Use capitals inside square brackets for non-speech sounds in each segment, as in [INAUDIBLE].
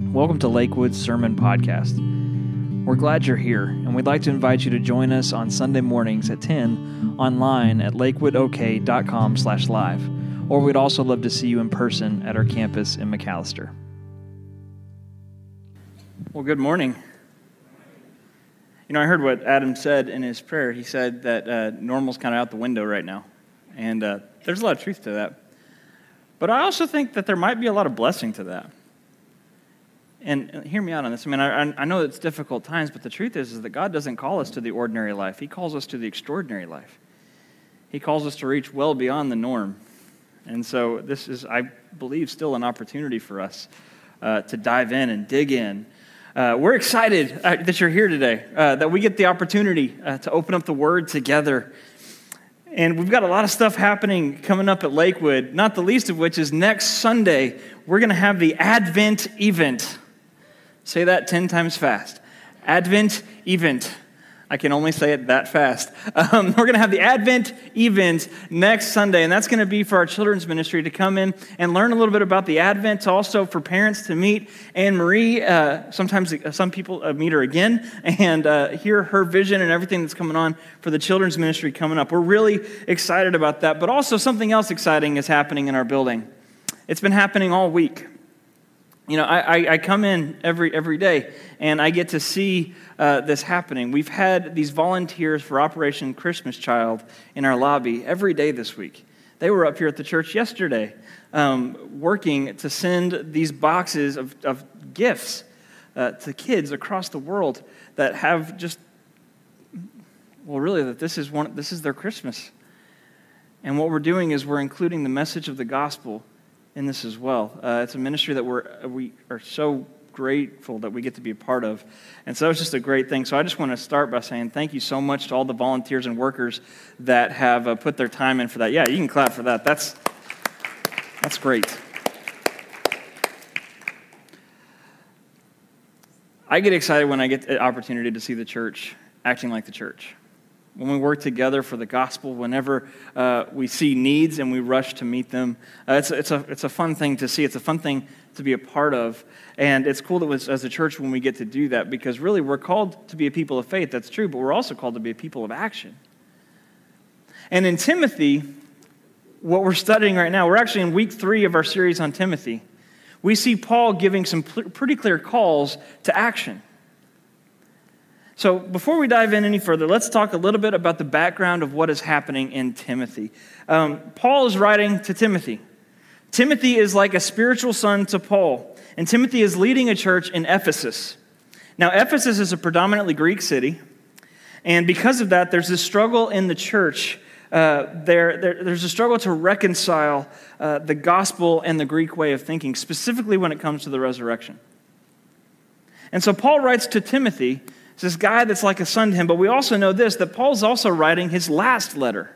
Welcome to Lakewood's Sermon Podcast. We're glad you're here, and we'd like to invite you to join us on Sunday mornings at 10 online at lakewoodok.com slash live, or we'd also love to see you in person at our campus in McAlester. Well, good morning. You know, I heard what Adam said in his prayer. He said that uh, normal's kind of out the window right now, and uh, there's a lot of truth to that. But I also think that there might be a lot of blessing to that. And hear me out on this. I mean, I, I know it's difficult times, but the truth is, is that God doesn't call us to the ordinary life. He calls us to the extraordinary life. He calls us to reach well beyond the norm. And so this is, I believe, still an opportunity for us uh, to dive in and dig in. Uh, we're excited uh, that you're here today, uh, that we get the opportunity uh, to open up the Word together. And we've got a lot of stuff happening coming up at Lakewood, not the least of which is next Sunday, we're going to have the Advent event. Say that 10 times fast. Advent event. I can only say it that fast. Um, [LAUGHS] we're going to have the Advent event next Sunday, and that's going to be for our children's ministry to come in and learn a little bit about the Advent. Also, for parents to meet Anne Marie. Uh, sometimes uh, some people uh, meet her again and uh, hear her vision and everything that's coming on for the children's ministry coming up. We're really excited about that. But also, something else exciting is happening in our building. It's been happening all week you know, I, I, come in every, every day and I get to see uh, this happening. We've had these volunteers for Operation Christmas Child in our lobby every day this week. They were up here at the church yesterday um, working to send these boxes of, of gifts uh, to kids across the world that have just, well, really, that this is, one, this is their Christmas. And what we're doing is we're including the message of the gospel in this as well. Uh, it's a ministry that we're, we are so grateful that we get to be a part of. And so it's just a great thing. So I just want to start by saying thank you so much to all the volunteers and workers that have uh, put their time in for that. Yeah, you can clap for that. That's, that's great. I get excited when I get the opportunity to see the church acting like the church when we work together for the gospel, whenever uh, we see needs and we rush to meet them. Uh, it's, it's, a, it's a fun thing to see. It's a fun thing to be a part of. And it's cool that was, as a church when we get to do that because really we're called to be a people of faith. That's true, but we're also called to be a people of action. And in Timothy, what we're studying right now, we're actually in week three of our series on Timothy. We see Paul giving some pretty clear calls to action. So, before we dive in any further, let's talk a little bit about the background of what is happening in Timothy. Um, Paul is writing to Timothy. Timothy is like a spiritual son to Paul, and Timothy is leading a church in Ephesus. Now, Ephesus is a predominantly Greek city, and because of that, there's this struggle in the church. Uh, there, there, there's a struggle to reconcile uh, the gospel and the Greek way of thinking, specifically when it comes to the resurrection. And so Paul writes to Timothy it's this guy that's like a son to him. But we also know this that Paul's also writing his last letter.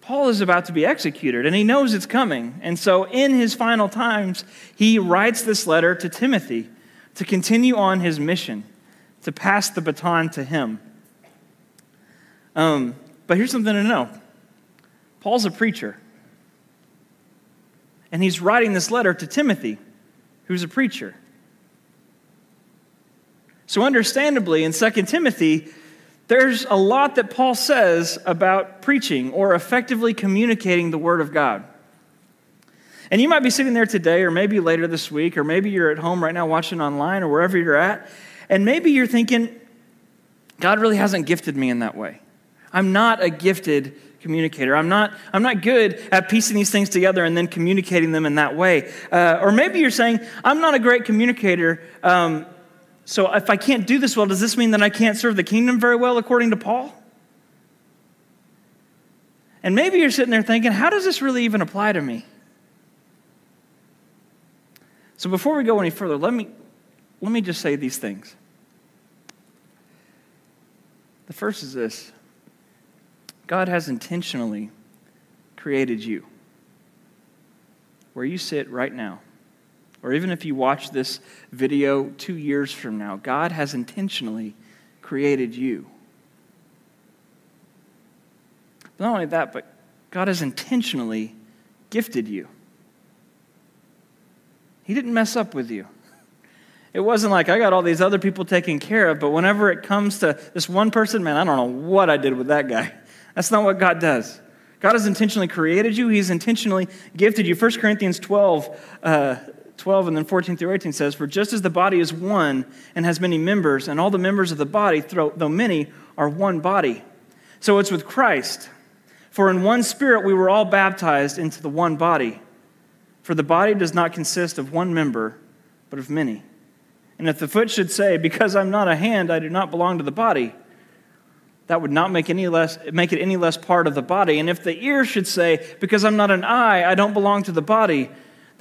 Paul is about to be executed, and he knows it's coming. And so, in his final times, he writes this letter to Timothy to continue on his mission, to pass the baton to him. Um, but here's something to know Paul's a preacher, and he's writing this letter to Timothy, who's a preacher. So, understandably, in 2 Timothy, there's a lot that Paul says about preaching or effectively communicating the Word of God. And you might be sitting there today, or maybe later this week, or maybe you're at home right now watching online or wherever you're at, and maybe you're thinking, God really hasn't gifted me in that way. I'm not a gifted communicator. I'm not, I'm not good at piecing these things together and then communicating them in that way. Uh, or maybe you're saying, I'm not a great communicator, um, so if I can't do this well, does this mean that I can't serve the kingdom very well according to Paul? And maybe you're sitting there thinking, how does this really even apply to me? So before we go any further, let me, let me just say these things. The first is this God has intentionally created you where you sit right now or even if you watch this video two years from now, God has intentionally created you. But not only that, but God has intentionally gifted you. He didn't mess up with you. It wasn't like I got all these other people taken care of, but whenever it comes to this one person, man, I don't know what I did with that guy. [LAUGHS] That's not what God does. God has intentionally created you, He's intentionally gifted you. 1 Corinthians 12, uh, 12 and then 14 through 18 says, For just as the body is one and has many members, and all the members of the body, though many, are one body. So it's with Christ. For in one spirit we were all baptized into the one body. For the body does not consist of one member, but of many. And if the foot should say, Because I'm not a hand, I do not belong to the body, that would not make, any less, make it any less part of the body. And if the ear should say, Because I'm not an eye, I don't belong to the body,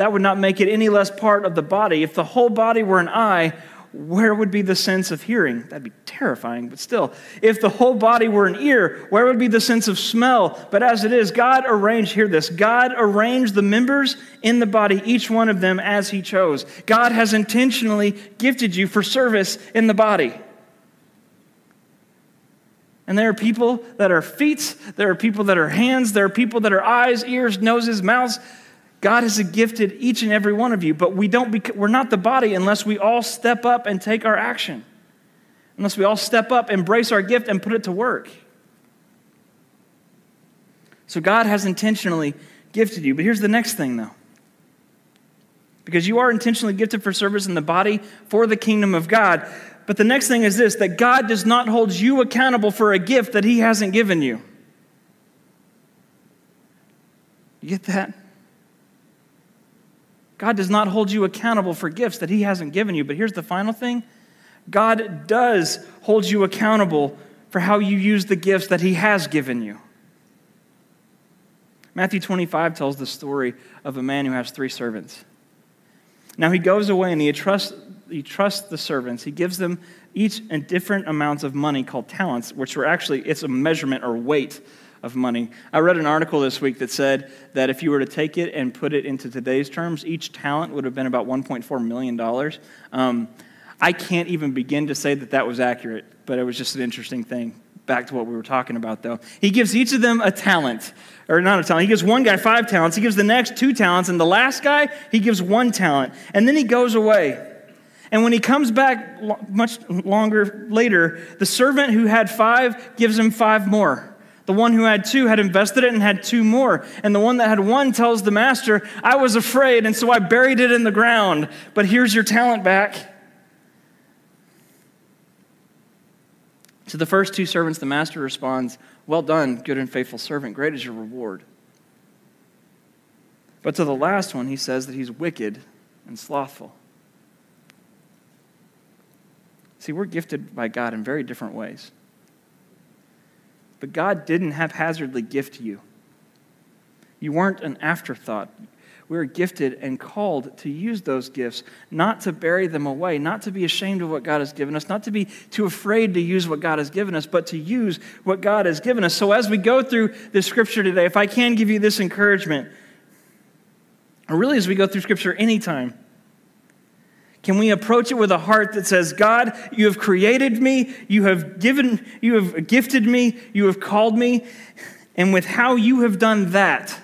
that would not make it any less part of the body. If the whole body were an eye, where would be the sense of hearing? That'd be terrifying, but still. If the whole body were an ear, where would be the sense of smell? But as it is, God arranged, hear this, God arranged the members in the body, each one of them as He chose. God has intentionally gifted you for service in the body. And there are people that are feet, there are people that are hands, there are people that are eyes, ears, noses, mouths. God has gifted each and every one of you, but we don't bec- we're not the body unless we all step up and take our action. Unless we all step up, embrace our gift, and put it to work. So God has intentionally gifted you. But here's the next thing, though. Because you are intentionally gifted for service in the body for the kingdom of God. But the next thing is this that God does not hold you accountable for a gift that He hasn't given you. You get that? God does not hold you accountable for gifts that He hasn't given you. But here's the final thing God does hold you accountable for how you use the gifts that He has given you. Matthew 25 tells the story of a man who has three servants. Now he goes away and he trusts, he trusts the servants. He gives them each different amounts of money called talents, which were actually, it's a measurement or weight of money. I read an article this week that said that if you were to take it and put it into today's terms, each talent would have been about $1.4 million. Um, I can't even begin to say that that was accurate, but it was just an interesting thing. Back to what we were talking about, though. He gives each of them a talent, or not a talent. He gives one guy five talents. He gives the next two talents, and the last guy, he gives one talent. And then he goes away. And when he comes back much longer later, the servant who had five gives him five more. The one who had two had invested it and had two more. And the one that had one tells the master, I was afraid, and so I buried it in the ground. But here's your talent back. To the first two servants, the master responds, Well done, good and faithful servant. Great is your reward. But to the last one, he says that he's wicked and slothful. See, we're gifted by God in very different ways. But God didn't haphazardly gift you. You weren't an afterthought. We are gifted and called to use those gifts, not to bury them away, not to be ashamed of what God has given us, not to be too afraid to use what God has given us, but to use what God has given us. So, as we go through this scripture today, if I can give you this encouragement, or really as we go through scripture anytime, can we approach it with a heart that says, God, you have created me, you have given, you have gifted me, you have called me, and with how you have done that,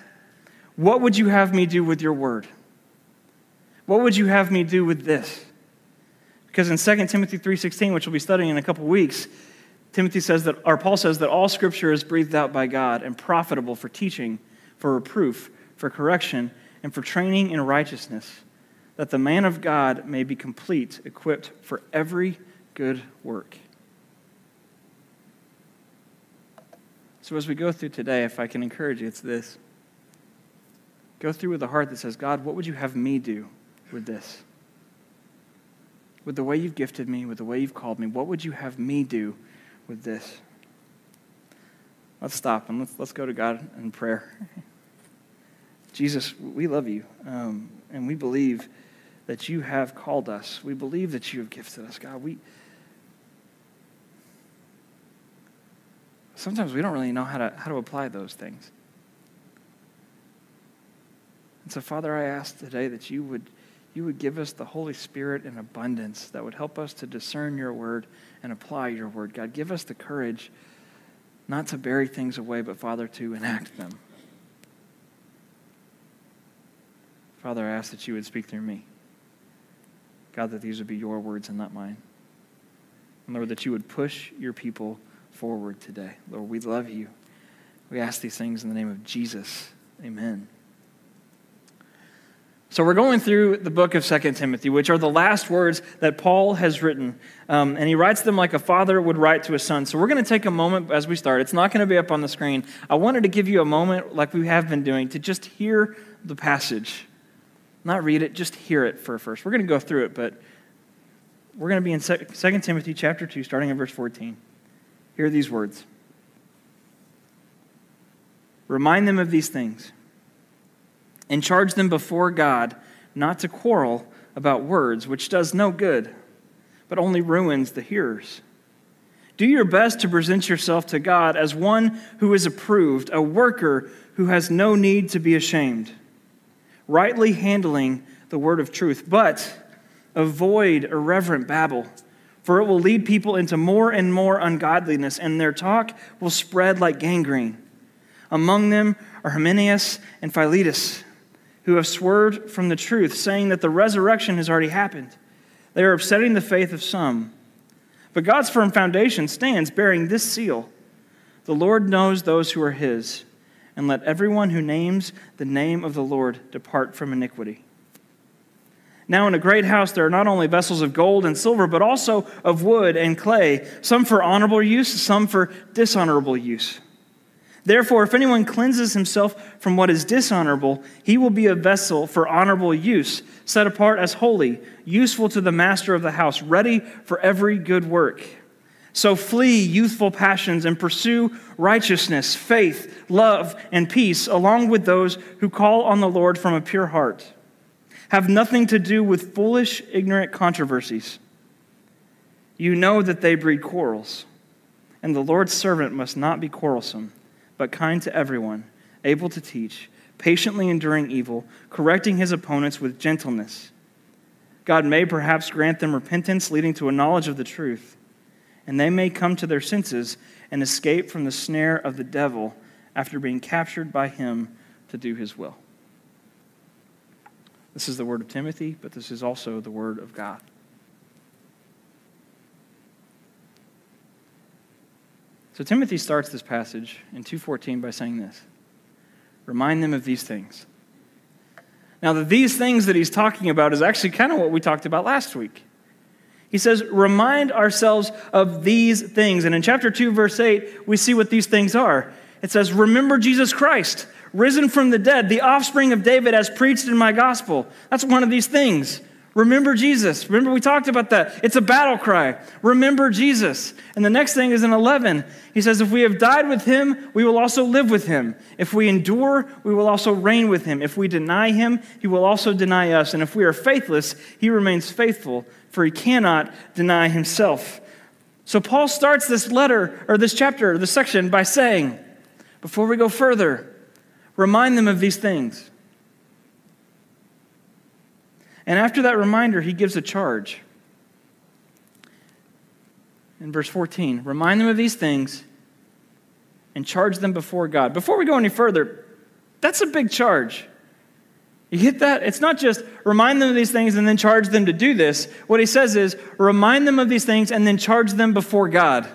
what would you have me do with your word? What would you have me do with this? Because in 2 Timothy 3:16, which we'll be studying in a couple weeks, Timothy says that or Paul says that all scripture is breathed out by God and profitable for teaching, for reproof, for correction, and for training in righteousness that the man of God may be complete, equipped for every good work. So, as we go through today, if I can encourage you, it's this. Go through with a heart that says, God, what would you have me do with this? With the way you've gifted me, with the way you've called me, what would you have me do with this? Let's stop and let's, let's go to God in prayer. [LAUGHS] Jesus, we love you, um, and we believe that you have called us. We believe that you have gifted us, God. We sometimes we don't really know how to how to apply those things. And so, Father, I ask today that you would you would give us the Holy Spirit in abundance that would help us to discern your word and apply your word. God, give us the courage not to bury things away, but Father, to enact them. Father, I ask that you would speak through me. God, that these would be your words and not mine. And Lord, that you would push your people forward today. Lord, we love you. We ask these things in the name of Jesus. Amen. So we're going through the book of Second Timothy, which are the last words that Paul has written. Um, and he writes them like a father would write to a son. So we're going to take a moment as we start. It's not going to be up on the screen. I wanted to give you a moment, like we have been doing, to just hear the passage. Not read it, just hear it for first. We're going to go through it, but we're going to be in 2 Timothy chapter 2, starting in verse 14. Hear these words. Remind them of these things and charge them before God not to quarrel about words, which does no good, but only ruins the hearers. Do your best to present yourself to God as one who is approved, a worker who has no need to be ashamed, rightly handling the word of truth. But avoid irreverent babble, for it will lead people into more and more ungodliness, and their talk will spread like gangrene. Among them are Hymenaeus and Philetus who have swerved from the truth, saying that the resurrection has already happened. They are upsetting the faith of some. But God's firm foundation stands bearing this seal The Lord knows those who are his, and let everyone who names the name of the Lord depart from iniquity. Now, in a great house, there are not only vessels of gold and silver, but also of wood and clay, some for honorable use, some for dishonorable use. Therefore, if anyone cleanses himself from what is dishonorable, he will be a vessel for honorable use, set apart as holy, useful to the master of the house, ready for every good work. So flee youthful passions and pursue righteousness, faith, love, and peace, along with those who call on the Lord from a pure heart. Have nothing to do with foolish, ignorant controversies. You know that they breed quarrels, and the Lord's servant must not be quarrelsome but kind to everyone, able to teach, patiently enduring evil, correcting his opponents with gentleness. God may perhaps grant them repentance leading to a knowledge of the truth, and they may come to their senses and escape from the snare of the devil after being captured by him to do his will. This is the word of Timothy, but this is also the word of God. So Timothy starts this passage in 2:14 by saying this. Remind them of these things. Now, the these things that he's talking about is actually kind of what we talked about last week. He says, remind ourselves of these things. And in chapter 2, verse 8, we see what these things are. It says, Remember Jesus Christ, risen from the dead, the offspring of David, as preached in my gospel. That's one of these things. Remember Jesus. Remember, we talked about that. It's a battle cry. Remember Jesus. And the next thing is in 11. He says, If we have died with him, we will also live with him. If we endure, we will also reign with him. If we deny him, he will also deny us. And if we are faithless, he remains faithful, for he cannot deny himself. So Paul starts this letter, or this chapter, or this section, by saying, Before we go further, remind them of these things. And after that reminder, he gives a charge. In verse 14, remind them of these things and charge them before God. Before we go any further, that's a big charge. You get that? It's not just remind them of these things and then charge them to do this. What he says is remind them of these things and then charge them before God.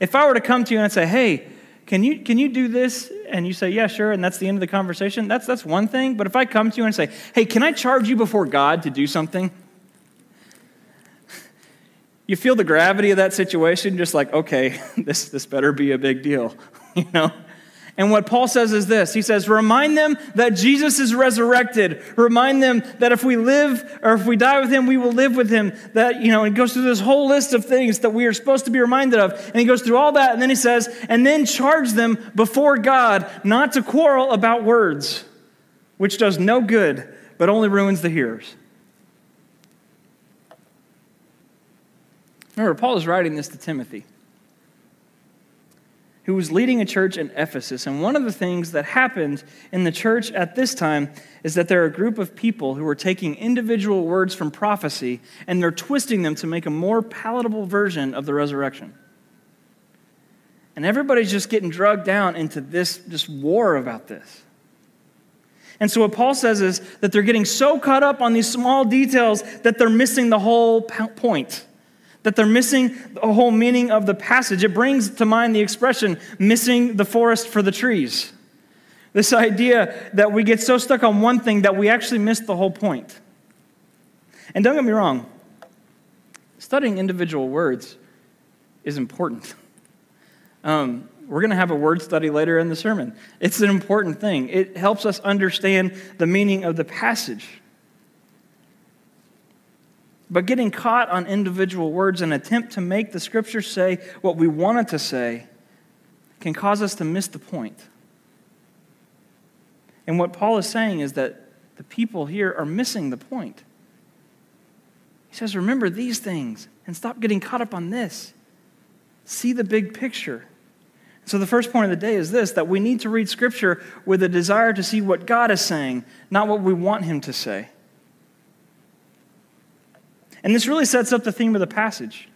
If I were to come to you and say, hey, can you, can you do this? And you say, yeah, sure, and that's the end of the conversation. That's, that's one thing. But if I come to you and say, hey, can I charge you before God to do something? You feel the gravity of that situation, just like, okay, [LAUGHS] this, this better be a big deal, [LAUGHS] you know? And what Paul says is this He says, Remind them that Jesus is resurrected. Remind them that if we live or if we die with him, we will live with him. That, you know, he goes through this whole list of things that we are supposed to be reminded of. And he goes through all that. And then he says, And then charge them before God not to quarrel about words, which does no good, but only ruins the hearers. Remember, Paul is writing this to Timothy who was leading a church in Ephesus. And one of the things that happened in the church at this time is that there are a group of people who are taking individual words from prophecy and they're twisting them to make a more palatable version of the resurrection. And everybody's just getting drugged down into this just war about this. And so, what Paul says is that they're getting so caught up on these small details that they're missing the whole point, that they're missing the whole meaning of the passage. It brings to mind the expression, missing the forest for the trees. This idea that we get so stuck on one thing that we actually miss the whole point. And don't get me wrong, studying individual words is important. Um, we're going to have a word study later in the sermon. It's an important thing, it helps us understand the meaning of the passage. But getting caught on individual words and attempt to make the scripture say what we want it to say can cause us to miss the point. And what Paul is saying is that the people here are missing the point. He says, Remember these things and stop getting caught up on this. See the big picture. So, the first point of the day is this that we need to read Scripture with a desire to see what God is saying, not what we want Him to say. And this really sets up the theme of the passage.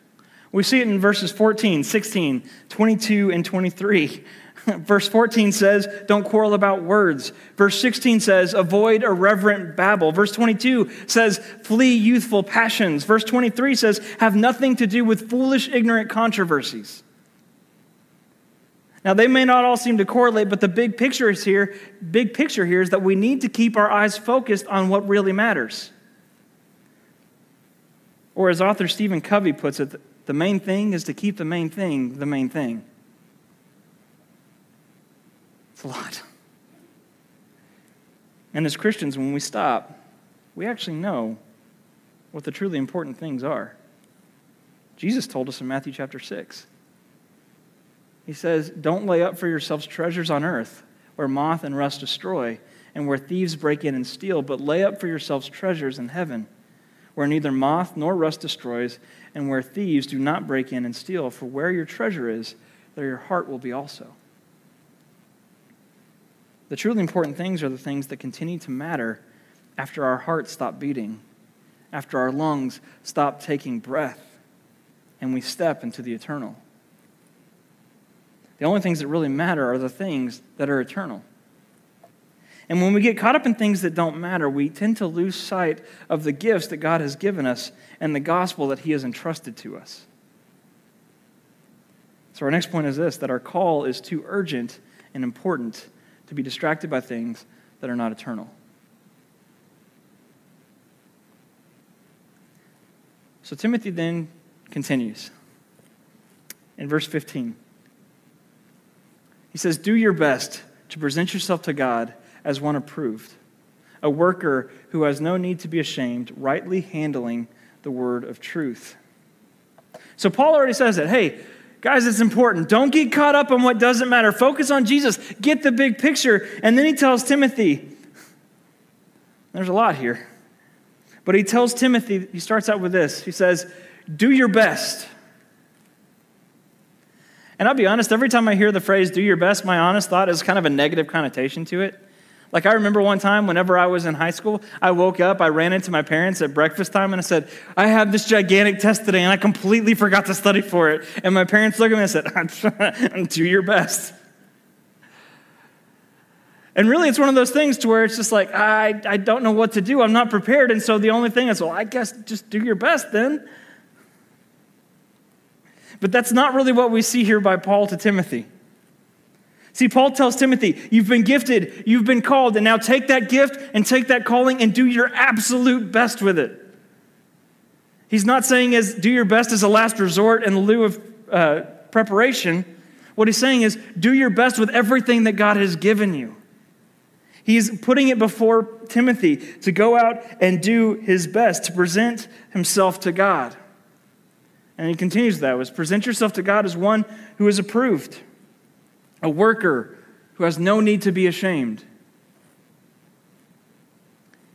We see it in verses 14, 16, 22, and 23. [LAUGHS] Verse 14 says, Don't quarrel about words. Verse 16 says, Avoid irreverent babble. Verse 22 says, Flee youthful passions. Verse 23 says, Have nothing to do with foolish, ignorant controversies. Now, they may not all seem to correlate, but the big picture is here. Big picture here is that we need to keep our eyes focused on what really matters. Or, as author Stephen Covey puts it, the main thing is to keep the main thing the main thing. It's a lot. And as Christians, when we stop, we actually know what the truly important things are. Jesus told us in Matthew chapter 6. He says, Don't lay up for yourselves treasures on earth where moth and rust destroy and where thieves break in and steal, but lay up for yourselves treasures in heaven where neither moth nor rust destroys and where thieves do not break in and steal. For where your treasure is, there your heart will be also. The truly important things are the things that continue to matter after our hearts stop beating, after our lungs stop taking breath, and we step into the eternal. The only things that really matter are the things that are eternal. And when we get caught up in things that don't matter, we tend to lose sight of the gifts that God has given us and the gospel that He has entrusted to us. So, our next point is this that our call is too urgent and important to be distracted by things that are not eternal. So, Timothy then continues in verse 15. He says, Do your best to present yourself to God as one approved, a worker who has no need to be ashamed, rightly handling the word of truth. So Paul already says that, hey, guys, it's important. Don't get caught up on what doesn't matter. Focus on Jesus. Get the big picture. And then he tells Timothy, there's a lot here. But he tells Timothy, he starts out with this. He says, Do your best and I'll be honest, every time I hear the phrase do your best, my honest thought is kind of a negative connotation to it. Like, I remember one time whenever I was in high school, I woke up, I ran into my parents at breakfast time, and I said, I have this gigantic test today, and I completely forgot to study for it. And my parents looked at me and said, [LAUGHS] Do your best. And really, it's one of those things to where it's just like, I, I don't know what to do. I'm not prepared. And so the only thing is, well, I guess just do your best then. But that's not really what we see here by Paul to Timothy. See, Paul tells Timothy, You've been gifted, you've been called, and now take that gift and take that calling and do your absolute best with it. He's not saying as do your best as a last resort in lieu of uh, preparation. What he's saying is do your best with everything that God has given you. He's putting it before Timothy to go out and do his best to present himself to God. And he continues that was present yourself to God as one who is approved, a worker who has no need to be ashamed.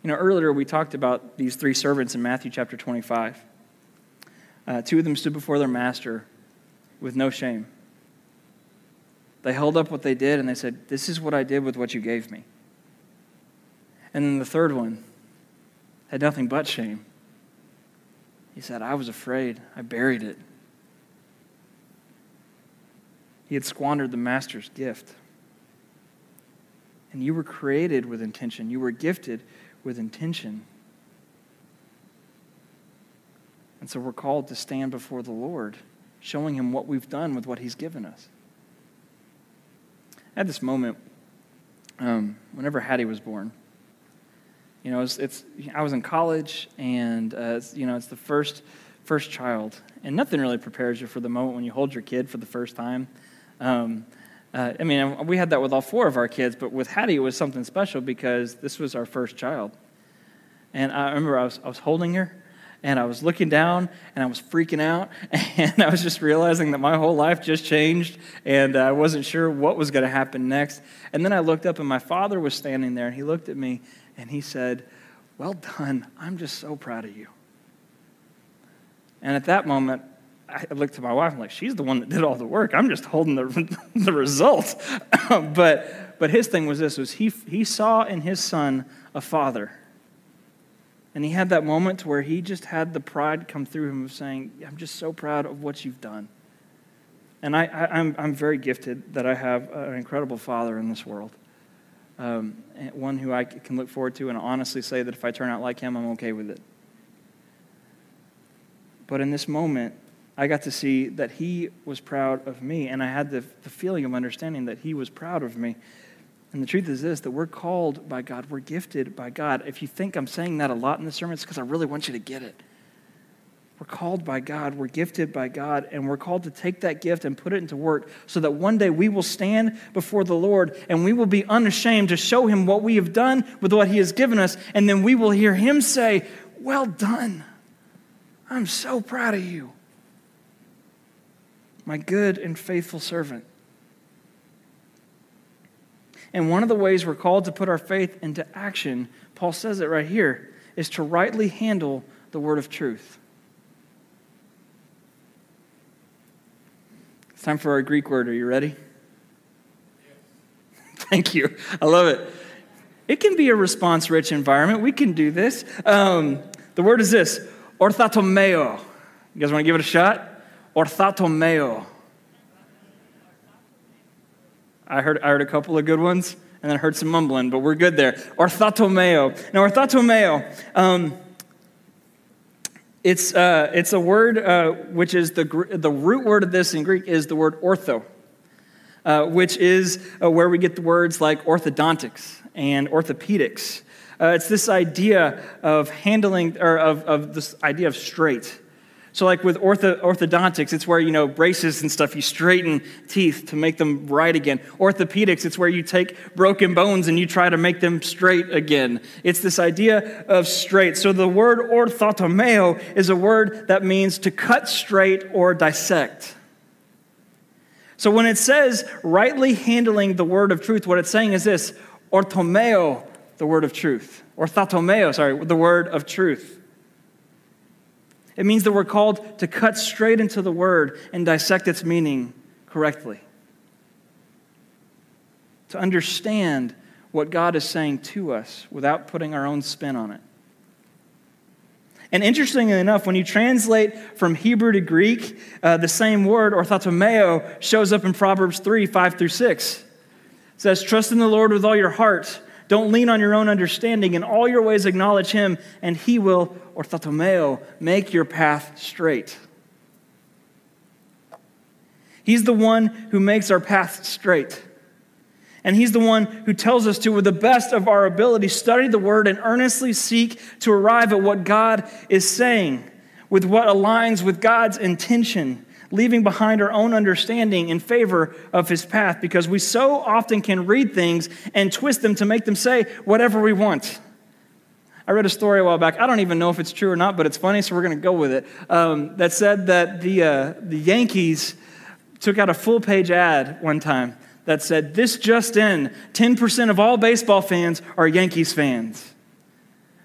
You know, earlier we talked about these three servants in Matthew chapter 25. Uh, two of them stood before their master with no shame. They held up what they did and they said, This is what I did with what you gave me. And then the third one had nothing but shame. He said, I was afraid. I buried it. He had squandered the master's gift. And you were created with intention, you were gifted with intention. And so we're called to stand before the Lord, showing him what we've done with what he's given us. Had this moment um, whenever Hattie was born. You know, it's, it's I was in college, and uh, you know, it's the first first child, and nothing really prepares you for the moment when you hold your kid for the first time. Um, uh, I mean, we had that with all four of our kids, but with Hattie, it was something special because this was our first child. And I remember I was, I was holding her, and I was looking down, and I was freaking out, [LAUGHS] and I was just realizing that my whole life just changed, and I wasn't sure what was going to happen next. And then I looked up, and my father was standing there, and he looked at me, and he said, Well done. I'm just so proud of you. And at that moment, I looked to my wife, I'm like, she's the one that did all the work. I'm just holding the, [LAUGHS] the result. [LAUGHS] but, but his thing was this, was he, he saw in his son a father. And he had that moment where he just had the pride come through him of saying, I'm just so proud of what you've done. And I, I, I'm, I'm very gifted that I have an incredible father in this world um, one who I can look forward to and honestly say that if I turn out like him, I'm okay with it. But in this moment, I got to see that he was proud of me, and I had the, the feeling of understanding that he was proud of me. And the truth is this that we're called by God, we're gifted by God. If you think I'm saying that a lot in the sermon, it's because I really want you to get it. We're called by God, we're gifted by God, and we're called to take that gift and put it into work so that one day we will stand before the Lord and we will be unashamed to show him what we have done with what he has given us, and then we will hear him say, Well done. I'm so proud of you, my good and faithful servant. And one of the ways we're called to put our faith into action, Paul says it right here, is to rightly handle the word of truth. It's time for our Greek word. Are you ready? [LAUGHS] Thank you. I love it. It can be a response rich environment. We can do this. Um, the word is this orthotomeo. You guys want to give it a shot? Orthotomeo. I heard, I heard a couple of good ones, and then I heard some mumbling, but we're good there. Orthotomeo. Now, orthotomeo. Um, it's, uh, it's a word uh, which is the, the root word of this in Greek is the word ortho, uh, which is uh, where we get the words like orthodontics and orthopedics. Uh, it's this idea of handling, or of, of this idea of straight. So, like with ortho, orthodontics, it's where, you know, braces and stuff, you straighten teeth to make them right again. Orthopedics, it's where you take broken bones and you try to make them straight again. It's this idea of straight. So, the word orthotomeo is a word that means to cut straight or dissect. So, when it says rightly handling the word of truth, what it's saying is this orthomeo, the word of truth. Orthotomeo, sorry, the word of truth. It means that we're called to cut straight into the word and dissect its meaning correctly. To understand what God is saying to us without putting our own spin on it. And interestingly enough, when you translate from Hebrew to Greek, uh, the same word, orthotomeo, shows up in Proverbs 3 5 through 6. It says, Trust in the Lord with all your heart don't lean on your own understanding. In all your ways, acknowledge him, and he will, orthotomeo, make your path straight. He's the one who makes our path straight. And he's the one who tells us to, with the best of our ability, study the word and earnestly seek to arrive at what God is saying, with what aligns with God's intention leaving behind our own understanding in favor of his path because we so often can read things and twist them to make them say whatever we want. I read a story a while back. I don't even know if it's true or not, but it's funny, so we're going to go with it. Um, that said that the, uh, the Yankees took out a full page ad one time that said, This just in 10% of all baseball fans are Yankees fans.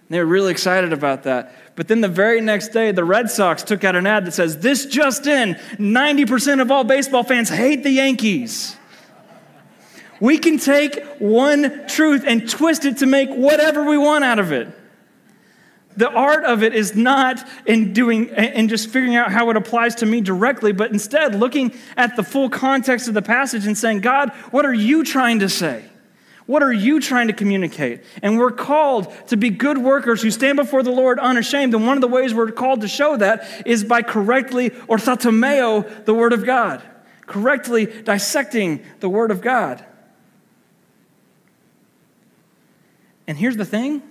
And they were really excited about that. But then the very next day, the Red Sox took out an ad that says, This just in 90% of all baseball fans hate the Yankees. We can take one truth and twist it to make whatever we want out of it. The art of it is not in doing and just figuring out how it applies to me directly, but instead looking at the full context of the passage and saying, God, what are you trying to say? What are you trying to communicate? And we're called to be good workers who stand before the Lord unashamed. And one of the ways we're called to show that is by correctly orthotomeo the Word of God, correctly dissecting the Word of God. And here's the thing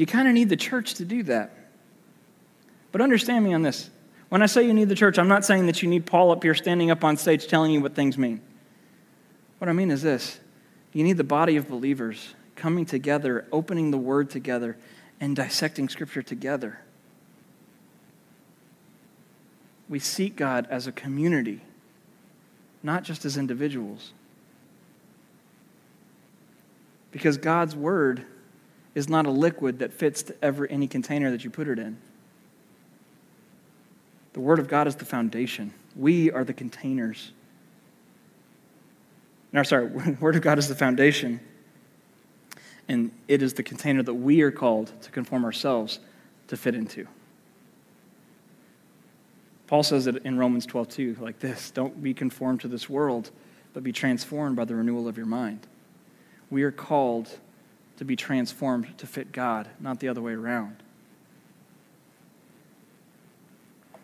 you kind of need the church to do that. But understand me on this. When I say you need the church, I'm not saying that you need Paul up here standing up on stage telling you what things mean. What I mean is this you need the body of believers coming together, opening the word together, and dissecting scripture together. We seek God as a community, not just as individuals. Because God's word is not a liquid that fits to every, any container that you put it in. The word of God is the foundation. We are the containers. No, sorry, [LAUGHS] Word of God is the foundation, and it is the container that we are called to conform ourselves to fit into. Paul says it in Romans 12, 2, like this Don't be conformed to this world, but be transformed by the renewal of your mind. We are called to be transformed to fit God, not the other way around.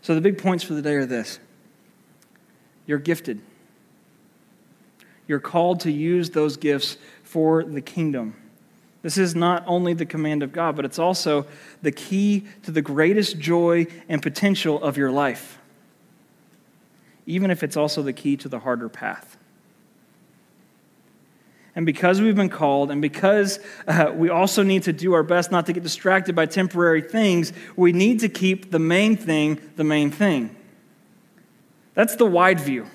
So, the big points for the day are this you're gifted. You're called to use those gifts for the kingdom. This is not only the command of God, but it's also the key to the greatest joy and potential of your life, even if it's also the key to the harder path. And because we've been called, and because uh, we also need to do our best not to get distracted by temporary things, we need to keep the main thing the main thing. That's the wide view.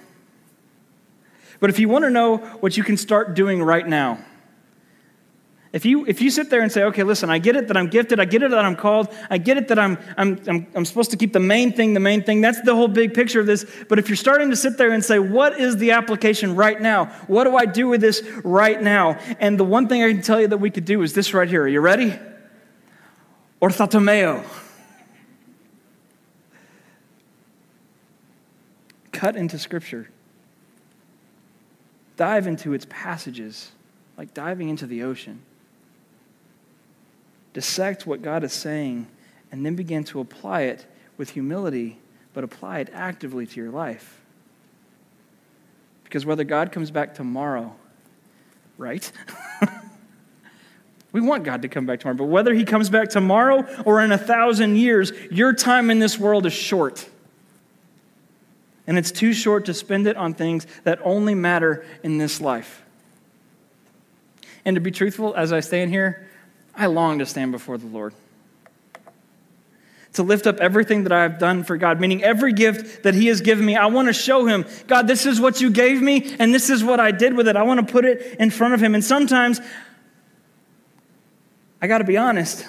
But if you want to know what you can start doing right now, if you, if you sit there and say, okay, listen, I get it that I'm gifted, I get it that I'm called, I get it that I'm, I'm, I'm, I'm supposed to keep the main thing the main thing, that's the whole big picture of this. But if you're starting to sit there and say, what is the application right now? What do I do with this right now? And the one thing I can tell you that we could do is this right here. Are you ready? Orthotomeo. Cut into Scripture dive into its passages like diving into the ocean. Dissect what God is saying and then begin to apply it with humility, but apply it actively to your life. Because whether God comes back tomorrow, right? [LAUGHS] we want God to come back tomorrow, but whether he comes back tomorrow or in a thousand years, your time in this world is short. And it's too short to spend it on things that only matter in this life. And to be truthful, as I stand here, I long to stand before the Lord. To lift up everything that I've done for God, meaning every gift that He has given me, I want to show Him, God, this is what you gave me, and this is what I did with it. I want to put it in front of Him. And sometimes, I got to be honest,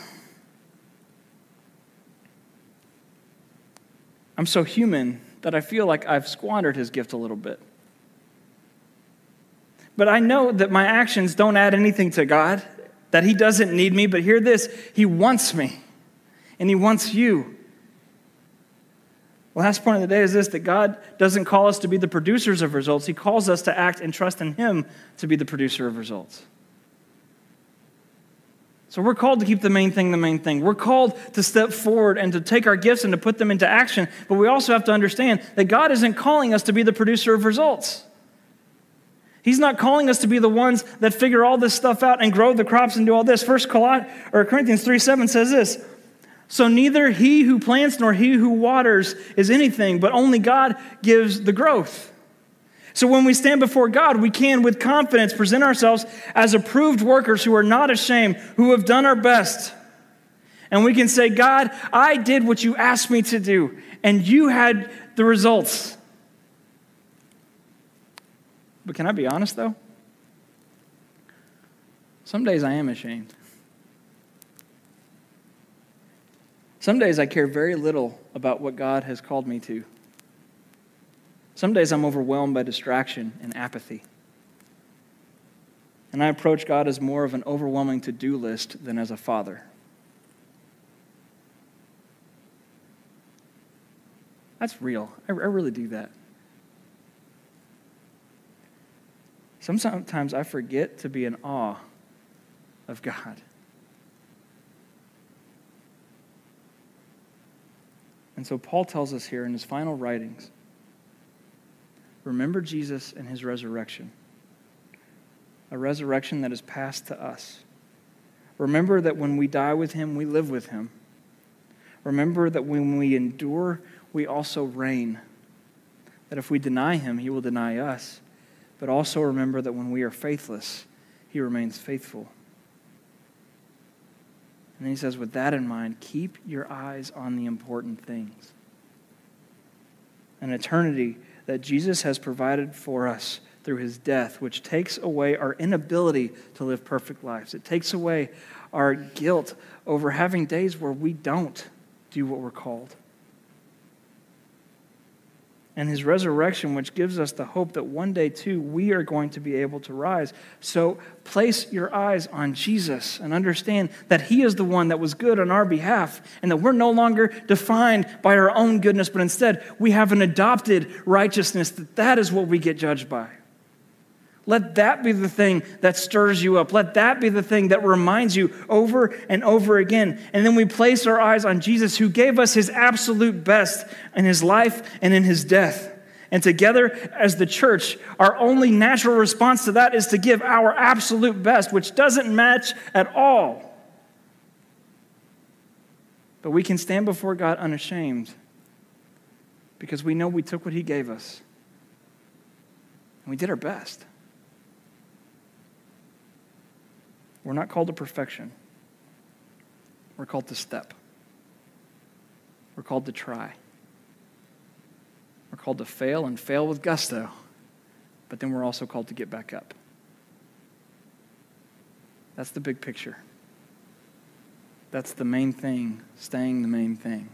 I'm so human that I feel like I've squandered his gift a little bit. But I know that my actions don't add anything to God, that he doesn't need me. But hear this He wants me, and he wants you. Last point of the day is this that God doesn't call us to be the producers of results, He calls us to act and trust in Him to be the producer of results. So we're called to keep the main thing the main thing. We're called to step forward and to take our gifts and to put them into action. But we also have to understand that God isn't calling us to be the producer of results. He's not calling us to be the ones that figure all this stuff out and grow the crops and do all this. First or Corinthians 3 7 says this. So neither he who plants nor he who waters is anything, but only God gives the growth. So when we stand before God, we can, with confidence, present ourselves as approved workers who are not ashamed, who have done our best. And we can say, God, I did what you asked me to do, and you had the results. But can I be honest, though? Some days I am ashamed. Some days I care very little about what God has called me to. Some days I'm overwhelmed by distraction and apathy. And I approach God as more of an overwhelming to do list than as a father. That's real. I, I really do that. Sometimes I forget to be in awe of God. And so Paul tells us here in his final writings remember Jesus and his resurrection, a resurrection that is passed to us. Remember that when we die with him, we live with him. Remember that when we endure, we also reign. That if we deny him, he will deny us. But also remember that when we are faithless, he remains faithful. And he says, with that in mind, keep your eyes on the important things. An eternity that Jesus has provided for us through his death, which takes away our inability to live perfect lives. It takes away our guilt over having days where we don't do what we're called and his resurrection, which gives us the hope that one day, too, we are going to be able to rise. So place your eyes on Jesus and understand that he is the one that was good on our behalf and that we're no longer defined by our own goodness, but instead we have an adopted righteousness that that is what we get judged by. Let that be the thing that stirs you up. Let that be the thing that reminds you over and over again. And then we place our eyes on Jesus, who gave us his absolute best in his life and in his death. And together, as the church, our only natural response to that is to give our absolute best, which doesn't match at all. But we can stand before God unashamed because we know we took what he gave us and we did our best. We're not called to perfection. We're called to step. We're called to try. We're called to fail and fail with gusto, but then we're also called to get back up. That's the big picture. That's the main thing, staying the main thing.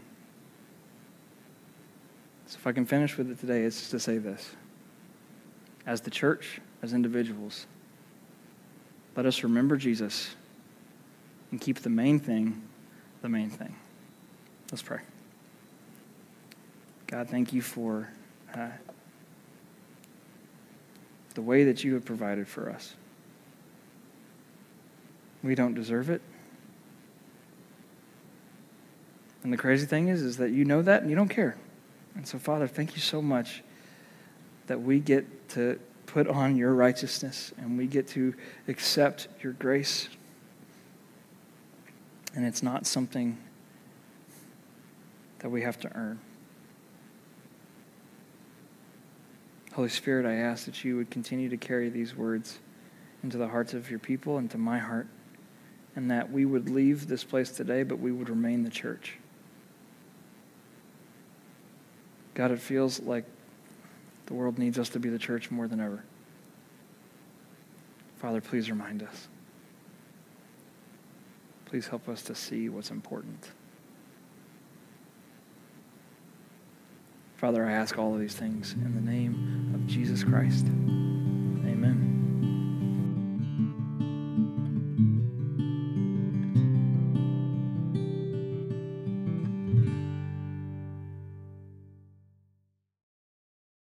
So, if I can finish with it today, it's to say this. As the church, as individuals, let us remember Jesus and keep the main thing the main thing. Let's pray. God, thank you for uh, the way that you have provided for us. We don't deserve it. And the crazy thing is, is that you know that and you don't care. And so, Father, thank you so much that we get to put on your righteousness and we get to accept your grace. And it's not something that we have to earn. Holy Spirit, I ask that you would continue to carry these words into the hearts of your people and to my heart, and that we would leave this place today, but we would remain the church. God, it feels like the world needs us to be the church more than ever. Father, please remind us. Please help us to see what's important. Father, I ask all of these things in the name of Jesus Christ.